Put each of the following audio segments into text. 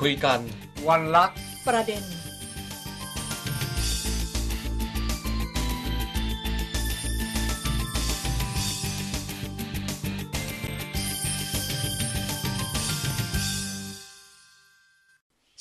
คุยกัน วันละประเด็น ส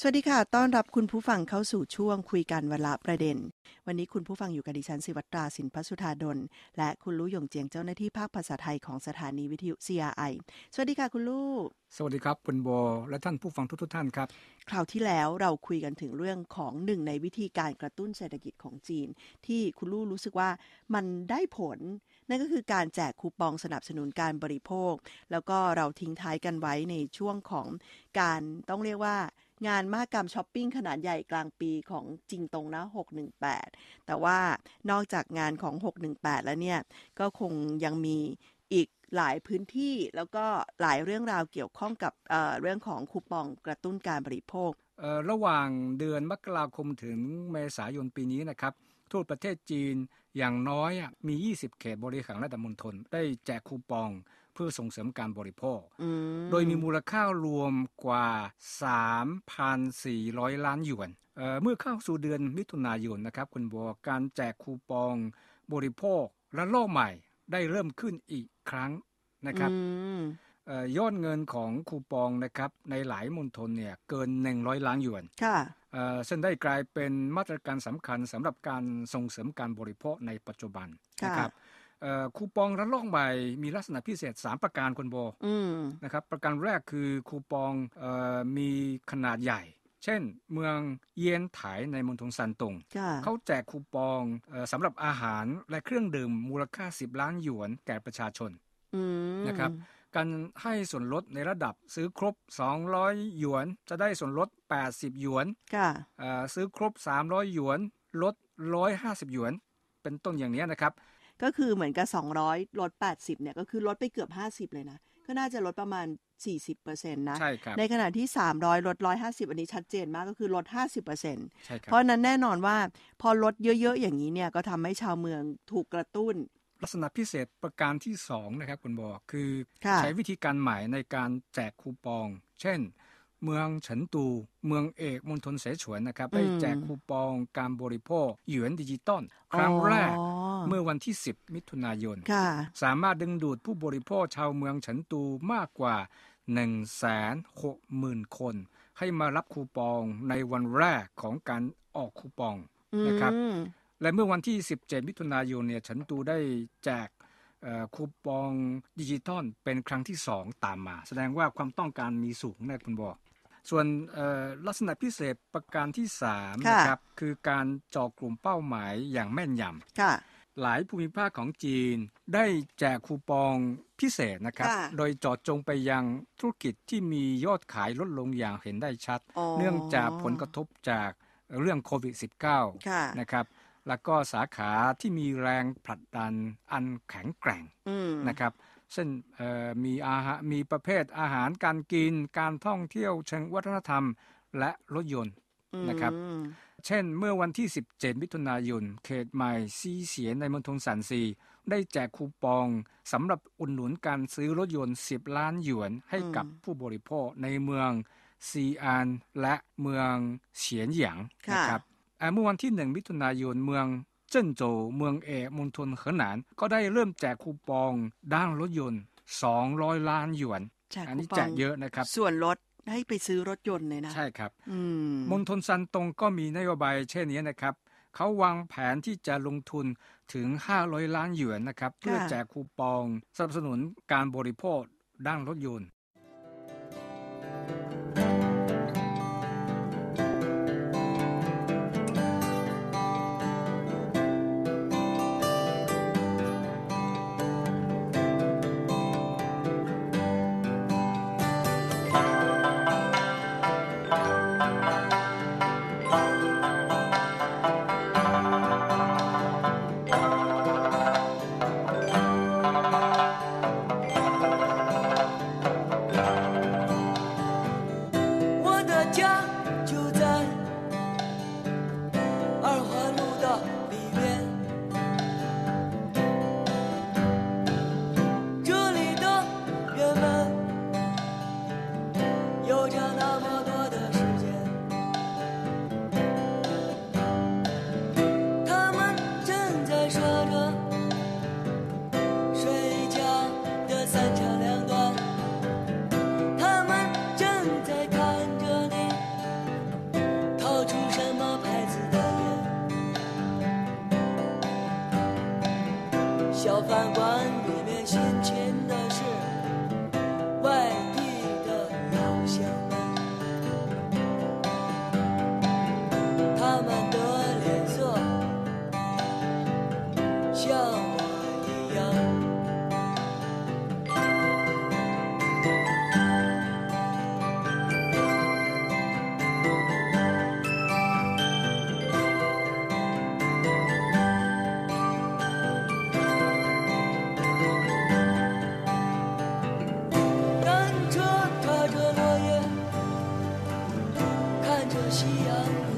วัสดีค่ะ ต้อนรับคุณผู้ฟังเข้าสู่ช่วงคุยกันวันละประเด็น วันนี้คุณผู้ฟังอยู่กับดิฉันสิวัตราสินพัสุธาดล และคุณลู่หยงเจียงเจ้าหน้าที่ภาคภาษาไทยของสถานีวิทยุ CRI สวัสดีค่ะคุณลู่สวัสดีครับคุณโบและท่านผู้ฟังทุกๆท่านครับ คราวที่แล้วเราคุยกันถึงเรื่องของหนึ่งในวิธีการกระตุ้นเศรษฐกิจของจีน ที่คุณลู่รู้สึกว่ามันได้ผล นั่นก็คือการแจกคูปองสนับสนุนการบริโภค แล้วก็เราทิ้งท้ายกันไว้ในช่วงของการต้องเรียกว่า งานมหกรรมช้อปปิ้งขนาดใหญ่กลางปีของจริงตรงนะ 618 แต่ว่านอกจากงานของ 618 แล้วเนี่ย ก็คงยังมีอีกหลายพื้นที่แล้วก็หลายเรื่องราวเกี่ยวข้องกับเเรื่องของคูปองกระตุ้นการบริโภค ระหว่างเดือนมกราคมถึงเมษายนปีนี้นะครับทั่วประเทศจีนอย่างน้อยมี 20 เขตบริหารและตำบลทนได้แจกคูปอง เพื่อส่งเสริมการบริโภค โดยมีมูลค่ารวมกว่า 3,400 ล้านหยวนเเมื่อเข้าสู่เดือนมิถุนายนนะครับคุณบัวการแจกคูปองบริโภคและโลกใหม่ได้เริ่มขึ้นอีกครั้งนะครับยอดเงินของคูปองนะครับในหลายมณฑลเนี่ยเกิน 100 ล้านหยวนค่ะซึ่งได้กลายเป็นมาตรการสำคัญสำหรับการส่งเสริมการบริโภคในปัจจุบันนะครับ คูปองระลอกใหม่มีลักษณะพิเศษ 3 ประการคุณโบนะครับประการแรกคือคูปองอมีขนาดใหญ่ เช่น เมืองเยียนไถในมณฑลซันตงเขาแจกคูปองสำหรับอาหารและเครื่องดื่มมูลค่า 10 ล้านหยวนแก่ประชาชนนะครับการให้ส่วนลดในระดับซื้อครบ 200 หยวน จะได้ส่วนลด 80 หยวนค่ะซื้อครบ 300 หยวน ลด 150 หยวน เป็นต้นอย่างนี้นะครับ ก็คือเหมือนกับ 200 ลด 80 เนี่ย ก็คือลดไปเกือบ 50 เลยนะ ก็น่าจะลดประมาณ 40%นะ ใช่ครับ ในขณะที่ 300 ลด 150 อันนี้ชัดเจนมากก็คือลด 50%ใช่ครับ เพราะนั้นแน่นอนว่าพอลดเยอะๆ อย่างนี้เนี่ย ก็ทำให้ชาวเมืองถูกกระตุ้น ลักษณะพิเศษประการที่ 2 นะครับคุณบอกคือใช้วิธีการใหม่ในการแจกคูปอง เช่น เมืองเฉินตู เมืองเอกมณฑลเสฉวนนะครับได้แจกคูปองการบริโภคหยวนดิจิตอลครั้งแรก เมื่อวันที่ 10 มิถุนายน สามารถดึงดูดผู้บริโภคชาวเมืองเฉินตูมากกว่า 160,000 คน ให้มารับคูปองในวันแรกของการออกคูปองนะครับและเมื่อวันที่ 17 มิถุนายนเนี่ยฉันตูได้แจกคูปองดิจิตอลเป็นครั้งที่ 2 ตามมา แสดงว่าความต้องการมีสูงนะคุณบอกส่วนลักษณะพิเศษประการที่3นะครับคือการจอกกลุ่มเป้าหมายอย่างแม่นยำ หลายภูมิภาคของจีน ได้แจกคูปองพิเศษนะครับ โดยจอดจงไปยังธุรกิจที่มียอดขายลดลงอย่างเห็นได้ชัด เนื่องจากผลกระทบจากเรื่องโควิด -19 นะครับแล้วก็สาขาที่มีแรงผลักดันอันแข็งแกร่งนะครับซึ่งมีอาหารมีประเภทอาหารการกิน การท่องเที่ยวเชิงวัฒนธรรม และรถยนต์นะครับ เช่น เมื่อวันที่ 17 มิถุนายน เขตใหม่ซีเสียในมณฑลสันซี ได้แจกคูปองสำหรับอุดหนุนการซื้อรถยนต์ 10 ล้านหยวนให้กับผู้บริโภคในเมืองซีอานและเมืองเฉียนหยางนะครับเมื่อวันที่ 1 มิถุนายนเมืองเจิ้นโจวเมืองเอมณฑลเหินหนาน ก็ได้เริ่มแจกคูปองด้านรถยนต์ 200 ล้านหยวน อันนี้แจกเยอะนะครับ ส่วนลด ให้ไปซื้อรถยนต์เลยนะ ใช่ครับมณฑลซันตงก็มีนโยบายเช่นนี้นะครับเขาวางแผนที่จะลงทุนถึง 500 ล้านหยวนนะครับ เพื่อแจกคูปองสนับสนุนการบริโภคด้านรถยนต์ young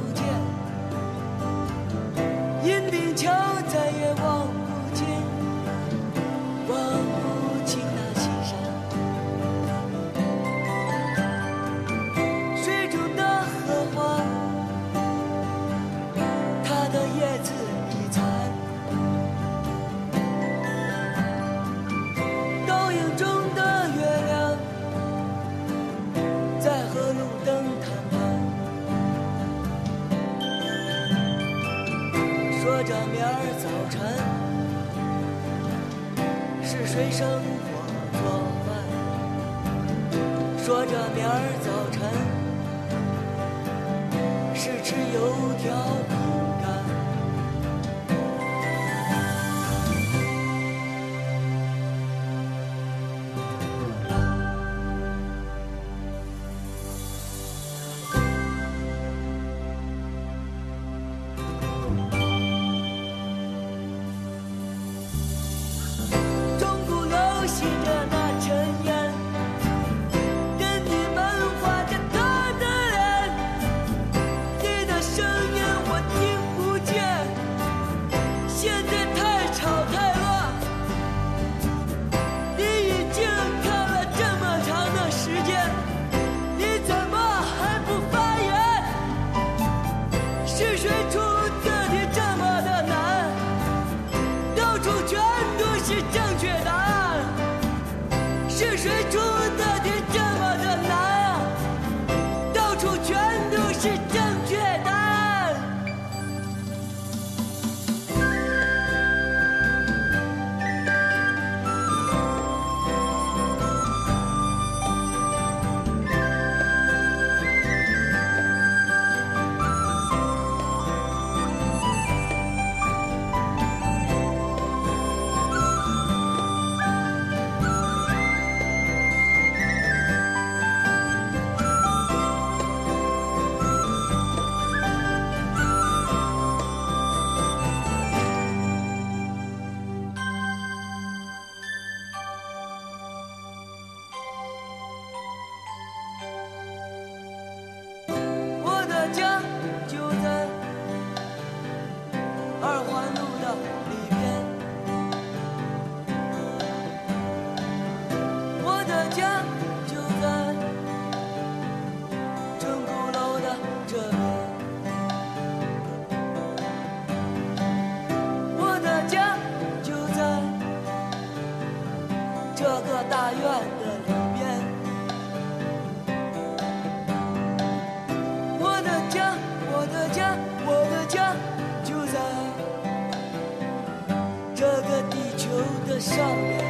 少年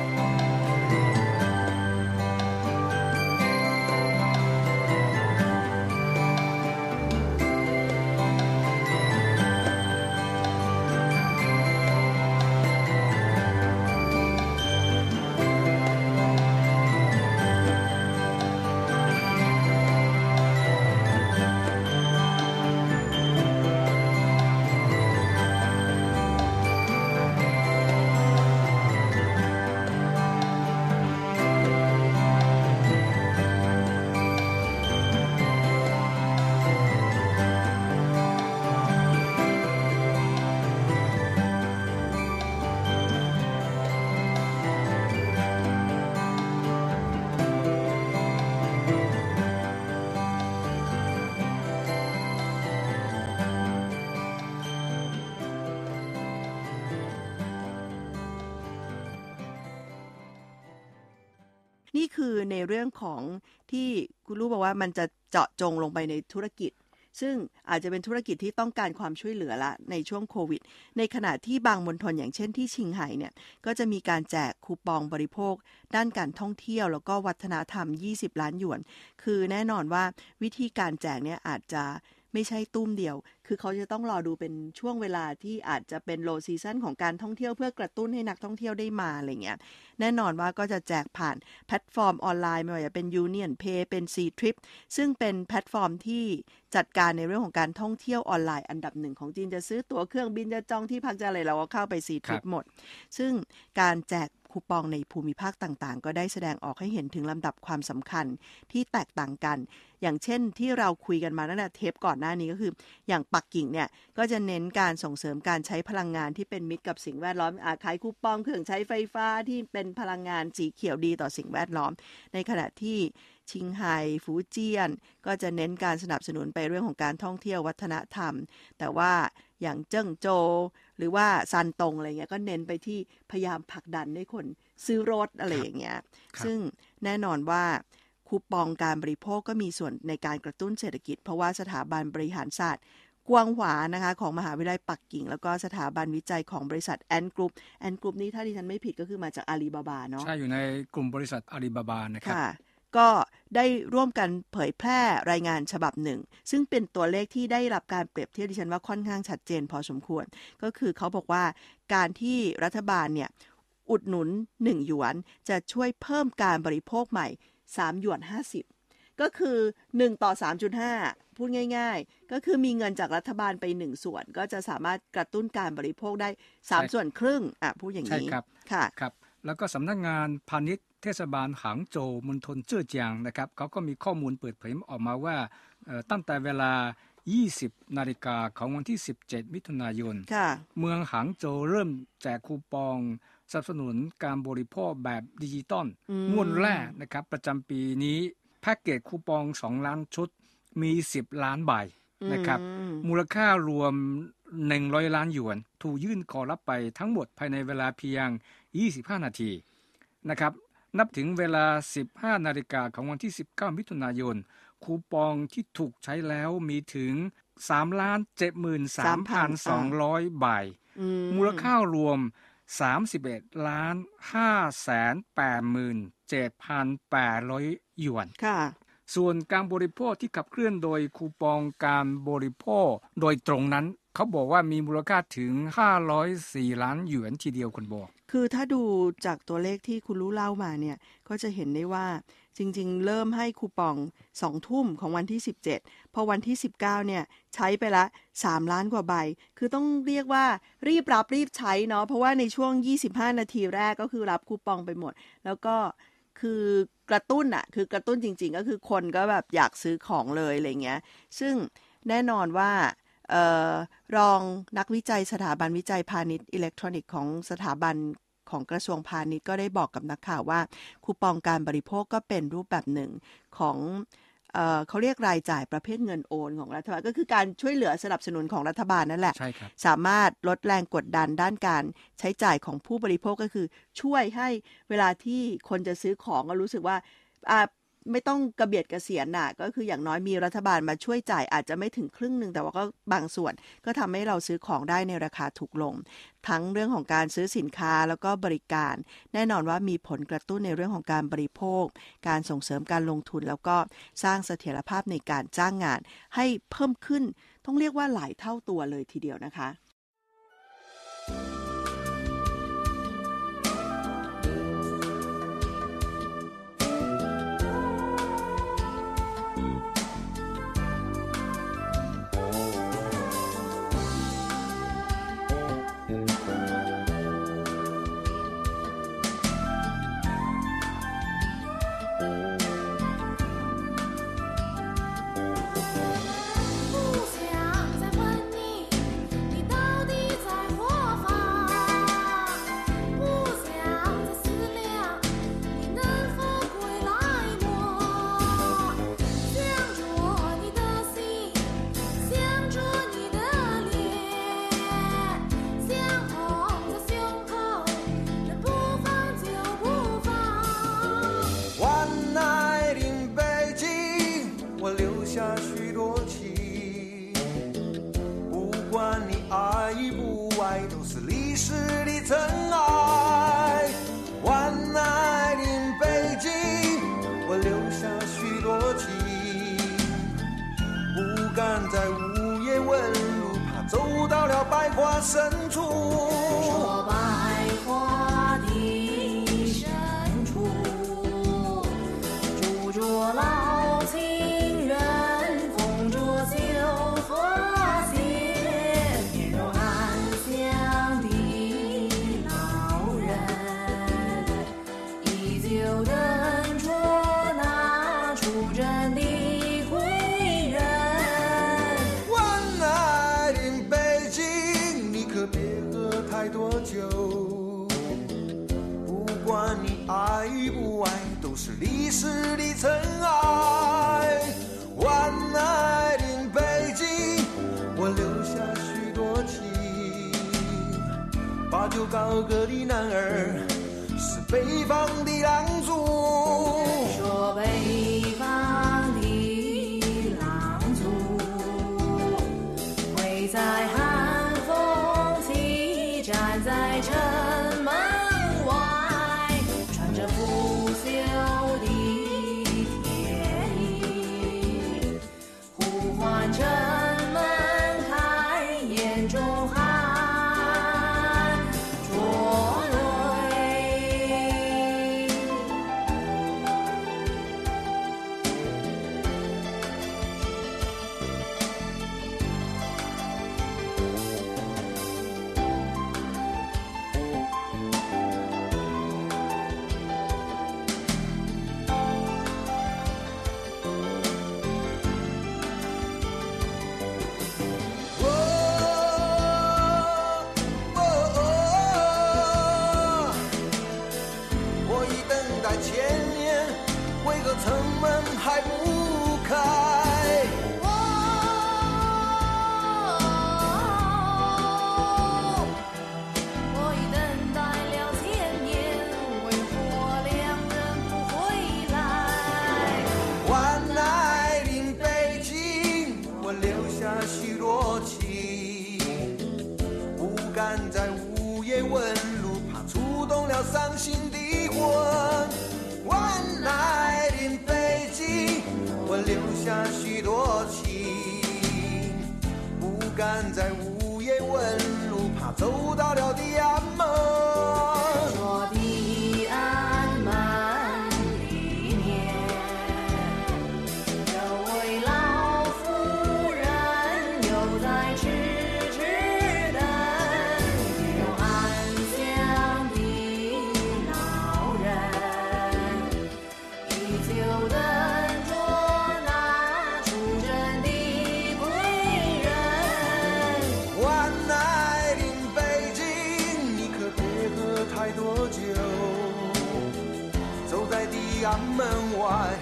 ในเรื่องของที่คุณรู้บอกว่ามันจะเจาะจงลงไปในธุรกิจ ซึ่งอาจจะเป็นธุรกิจที่ต้องการความช่วยเหลือละในช่วงโควิด ในขณะที่บางมณฑลอย่างเช่นที่ชิงไห่เนี่ย ก็จะมีการแจกคูปองบริโภค ด้านการท่องเที่ยว แล้วก็วัฒนธรรม 20 ล้านหยวน คือแน่นอนว่าวิธีการแจกเนี่ยอาจจะ ไม่ใช่ตุ้มเดียว คือเขาจะต้องรอดูเป็นช่วงเวลาที่อาจจะเป็นโลซีซันของการท่องเที่ยวเพื่อกระตุ้นให้นักท่องเที่ยวได้มาอะไรเงี้ย แน่นอนว่าก็จะแจกผ่านแพลตฟอร์มออนไลน์ไม่ว่าจะเป็น Union Pay เป็น C Trip ซึ่งเป็นแพลตฟอร์มที่จัดการในเรื่องของการท่องเที่ยวออนไลน์อันดับหนึ่งของจีนจะซื้อตั๋วเครื่องบินจะจองที่พักจะอะไรเราก็เข้าไป Ctrip หมด ซึ่งการแจก คูปองในภูมิภาคต่างๆ ก็ได้แสดงออกให้เห็นถึงลำดับความสำคัญที่แตกต่างกัน อย่างเช่นที่เราคุยกันมาตั้งแต่เทปก่อนหน้านี้ก็คือ อย่างปักกิ่งเนี่ยก็จะเน้นการส่งเสริมการใช้พลังงานที่เป็นมิตรกับสิ่งแวดล้อมอาขายคูปองเครื่องใช้ไฟฟ้าที่เป็นพลังงานสีเขียวดีต่อสิ่งแวดล้อม ในขณะที่ ชิงไห่ฟูเจียน ก็จะเน้นการสนับสนุนไปเรื่องของการท่องเที่ยววัฒนธรรม แต่ว่าอย่างเจิ้งโจว หรือว่าซานตงอะไรเงี้ยก็เน้นไปที่พยายามผลักดันให้คนซื้อรถอะไรอย่างเงี้ยซึ่งแน่นอนว่าคูปองการบริโภคก็มีส่วนในการกระตุ้นเศรษฐกิจ เพราะว่าสถาบันบริหารศาสตร์กวงหัวนะคะของมหาวิทยาลัยปักกิ่ง แล้วก็สถาบันวิจัยของบริษัท Ant Groupแอนกรุ๊ปนี้ถ้าดิฉันไม่ผิดก็คือมาจากอาลีบาบาเนาะใช่อยู่ในกลุ่มบริษัทอาลีบาบานะครับ ก็ได้ร่วมกันเผยแพร่รายงานฉบับหนึ่ง ซึ่งเป็นตัวเลขที่ได้รับการเปรียบเทียบดิฉันว่าค่อนข้างชัดเจนพอสมควร ก็คือเขาบอกว่าการที่รัฐบาลเนี่ยอุดหนุน 1 หยวนจะช่วยเพิ่มการบริโภคใหม่ 3 หยวน 50 ก็คือ 1 ต่อ 3.5 พูดง่ายๆ ก็คือมีเงินจากรัฐบาลไป 1 ส่วน ก็จะสามารถกระตุ้นการบริโภคได้ 3 ส่วนครึ่งอะพูดอย่างนี้ใช่ครับค่ะครับ แล้วก็สำนักงงานพาณิชย์ เทศบาลหางโจวมณฑลเจ้อเจียงนะครับเขาก็มีข้อมูลเปิดเผยออกมาว่าตั้งแต่เวลา 20 นาฬิกาของวันที่ 17 มิถุนายน เมืองหางโจวเริ่มแจกคูปองสนับสนุนการบริโภคแบบดิจิตอลงวดแรกนะครับ ประจำปีนี้แพ็กเกจคูปอง 2 ล้านชุดมี 10 ล้านใบนะครับ มูลค่ารวม 100 ล้านหยวน ถูกยื่นขอรับไปทั้งหมดภายในเวลาเพียง 25 นาทีนะครับ นับถึงเวลา 15 นาฬิกาของวันที่ 19 มิถุนายน คูปองที่ถูกใช้แล้วมีถึง 3 ล้าน 73,200 ใบ มูลค่ารวม 31 ล้าน5แสน87,800 หยวน ค่ะ ส่วนการบริโภคที่ขับเคลื่อนโดยคูปองการบริโภคโดยตรงนั้น เขาบอกว่ามีมูลค่าถึง 504 ล้านหยวนทีเดียวคุณบอกคือถ้าดูจากตัวเลขที่คุณรู้เล่ามาเนี่ย ก็จะเห็นได้ว่าจริง ๆ เริ่มให้คูปองสองทุ่มของวันที่ 17 พอวันที่ 19 เนี่ย ใช้ไปละ 3 ล้านกว่าใบ คือต้องเรียกว่ารีบรับรีบใช้เนาะเพราะว่าในช่วง 25 นาทีแรกก็คือรับคูปองไปหมด แล้วก็คือ กระตุ้นอะคือกระตุ้นจริง ๆ ก็คือคนก็แบบอยากซื้อของเลยอะไรเงี้ย ซึ่งแน่นอนว่าออรองนักวิจัยสถาบันวิจัยพาณิชย์อิเล็กทรอนิกส์ของสถาบันของกระทรวงพาณิชย์ก็ได้บอกกับนักข่าวว่า คูปองการบริโภคก็เป็นรูปแบบหนึ่งของ เขาเรียกรายจ่ายประเภทเงินโอนของรัฐบาลก็คือการช่วยเหลือสนับสนุนของรัฐบาลนั่นแหละสามารถลดแรงกดดันด้านการใช้จ่ายของผู้บริโภคก็คือ ช่วยให้เวลาที่คนจะซื้อของก็รู้สึกว่า ไม่ต้องกระเบียดกระเสียนน่ะ ก็คืออย่างน้อยมีรัฐบาลมาช่วยจ่ายอาจจะไม่ถึงครึ่งหนึ่งแต่ว่าก็บางส่วนก็ทำให้เราซื้อของได้ในราคาถูกลง ทั้งเรื่องของการซื้อสินค้าแล้วก็บริการ แน่นอนว่ามีผลกระตุ้นในเรื่องของการบริโภค การส่งเสริมการลงทุน แล้วก็สร้างเสถียรภาพในการจ้างงาน ให้เพิ่มขึ้นต้องเรียกว่าหลายเท่าตัวเลยทีเดียวนะคะ 爱都是历史的尘埃。One night in 北京，我留下许多情，不敢在午夜问路，怕走到了百花深处。不管你爱不爱，都是历史的尘埃。One night in 北京，我留下许多情。把酒高歌的男儿，是北方的狼族。说北心的魂。One night in 北京，我留下许多情，不敢在午夜问路，怕走到了地安门。安门外，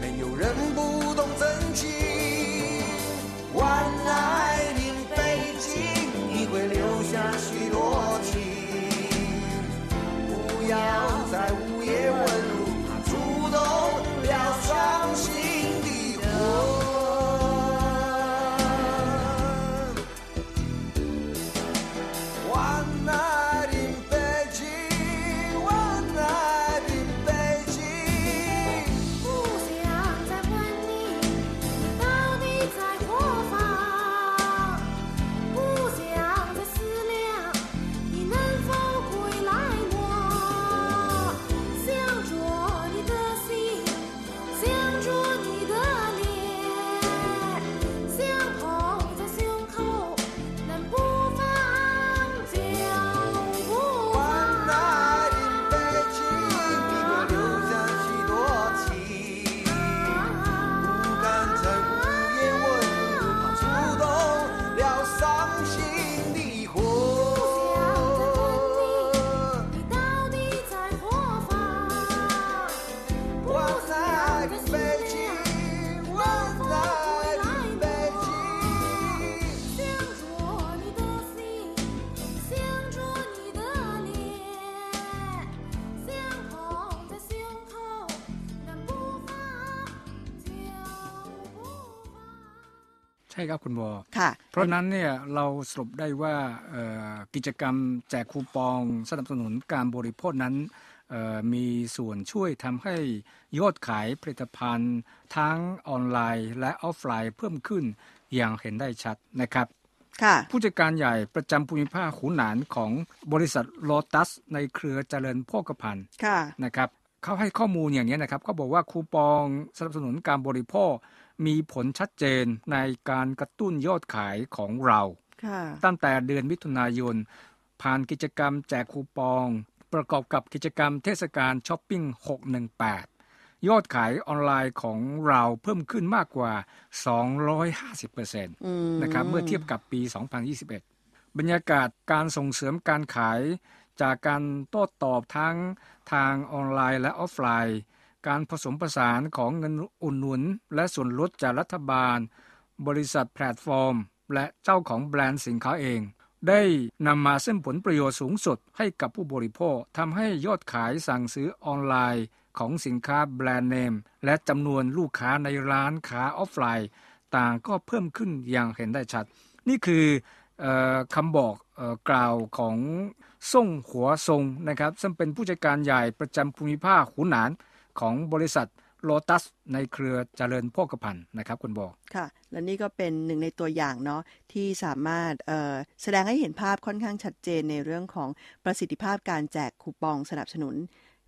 没有人不懂真情。One night in 北京，你会留下许多情。不要 ช่ครับคุณวอค่ะ เพราะนั้นเนี่ยเราสรุปได้ว่าเอ่อกิจกรรมแจกคูปองสนับสนุนการบริโภคนั้นเอ่อมีส่วนช่วยทำให้ยอดขายผลิตภัณฑ์ ทั้งออนไลน์ และออฟไลน์เพิ่มขึ้นอย่างเห็นได้ชัดนะครับค่ะผู้จัดการใหญ่ประจำภูมิภาคขุนหนานของบริษัทโลตัส ในเครือเจริญโภคภัณฑ์ค่ะนะครับเขาให้ข้อมูลอย่างนี้นะครับเขาบอกว่าคูปองสนับสนุนการบริโภค มีผลชัดเจนในการกระตุ้นยอดขายของเราค่ะตั้งแต่เดือนมิถุนายน ผ่านกิจกรรมแจกคูปอง ประกอบกับกิจกรรมเทศกาลช้อปปิ้ง 618 ยอดขายออนไลน์ของเราเพิ่มขึ้นมากกว่า 250%อืมนะครับเมื่อเทียบกับปี 2021 บรรยากาศการส่งเสริมการขายจากการโต้ตอบทั้งทางออนไลน์และออฟไลน์ การผสมผสานของเงินอุดหนุน และส่วนลดจากรัฐบาล บริษัทแพลตฟอร์ม และเจ้าของแบรนด์สินค้าเอง ได้นำมาซึ่งผลประโยชน์สูงสุดให้กับผู้บริโภคทำให้ยอดขายสั่งซื้อออนไลน์ของสินค้าแบรนด์เนม และจำนวนลูกค้าในร้านค้าออฟไลน์ ต่างก็เพิ่มขึ้นอย่างเห็นได้ชัด นี่คือออคำบอกออกล่าวของส่งหัวทรงนะครับ ซึ่งเป็นผู้จัดการใหญ่ประจำภูมิภาคขุนหนาน ของบริษัทโลตัสในเครือเจริญโภคภัณฑ์นะครับคุณบอกค่ะ และนี่ก็เป็นหนึ่งในตัวอย่างเนาะที่สามารถแสดงให้เห็นภาพค่อนข้างชัดเจนในเรื่องของประสิทธิภาพการแจกคูปองสนับสนุน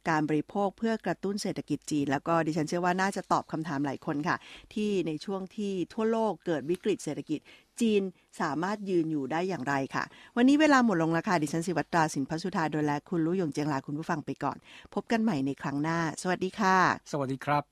การบริโภคเพื่อกระตุ้นเศรษฐกิจจีน แล้วก็ดิฉันเชื่อว่าน่าจะตอบคำถามหลายคนค่ะ ที่ในช่วงที่ทั่วโลกเกิดวิกฤตเศรษฐกิจ จีนสามารถยืนอยู่ได้อย่างไรค่ะ วันนี้เวลาหมดลงแล้วค่ะดิฉันสิวัตราสินพัสุธาโดยและคุณลุยงเจียงลาคุณผู้ฟังไปก่อน พบกันใหม่ในครั้งหน้า สวัสดีค่ะ สวัสดีครับ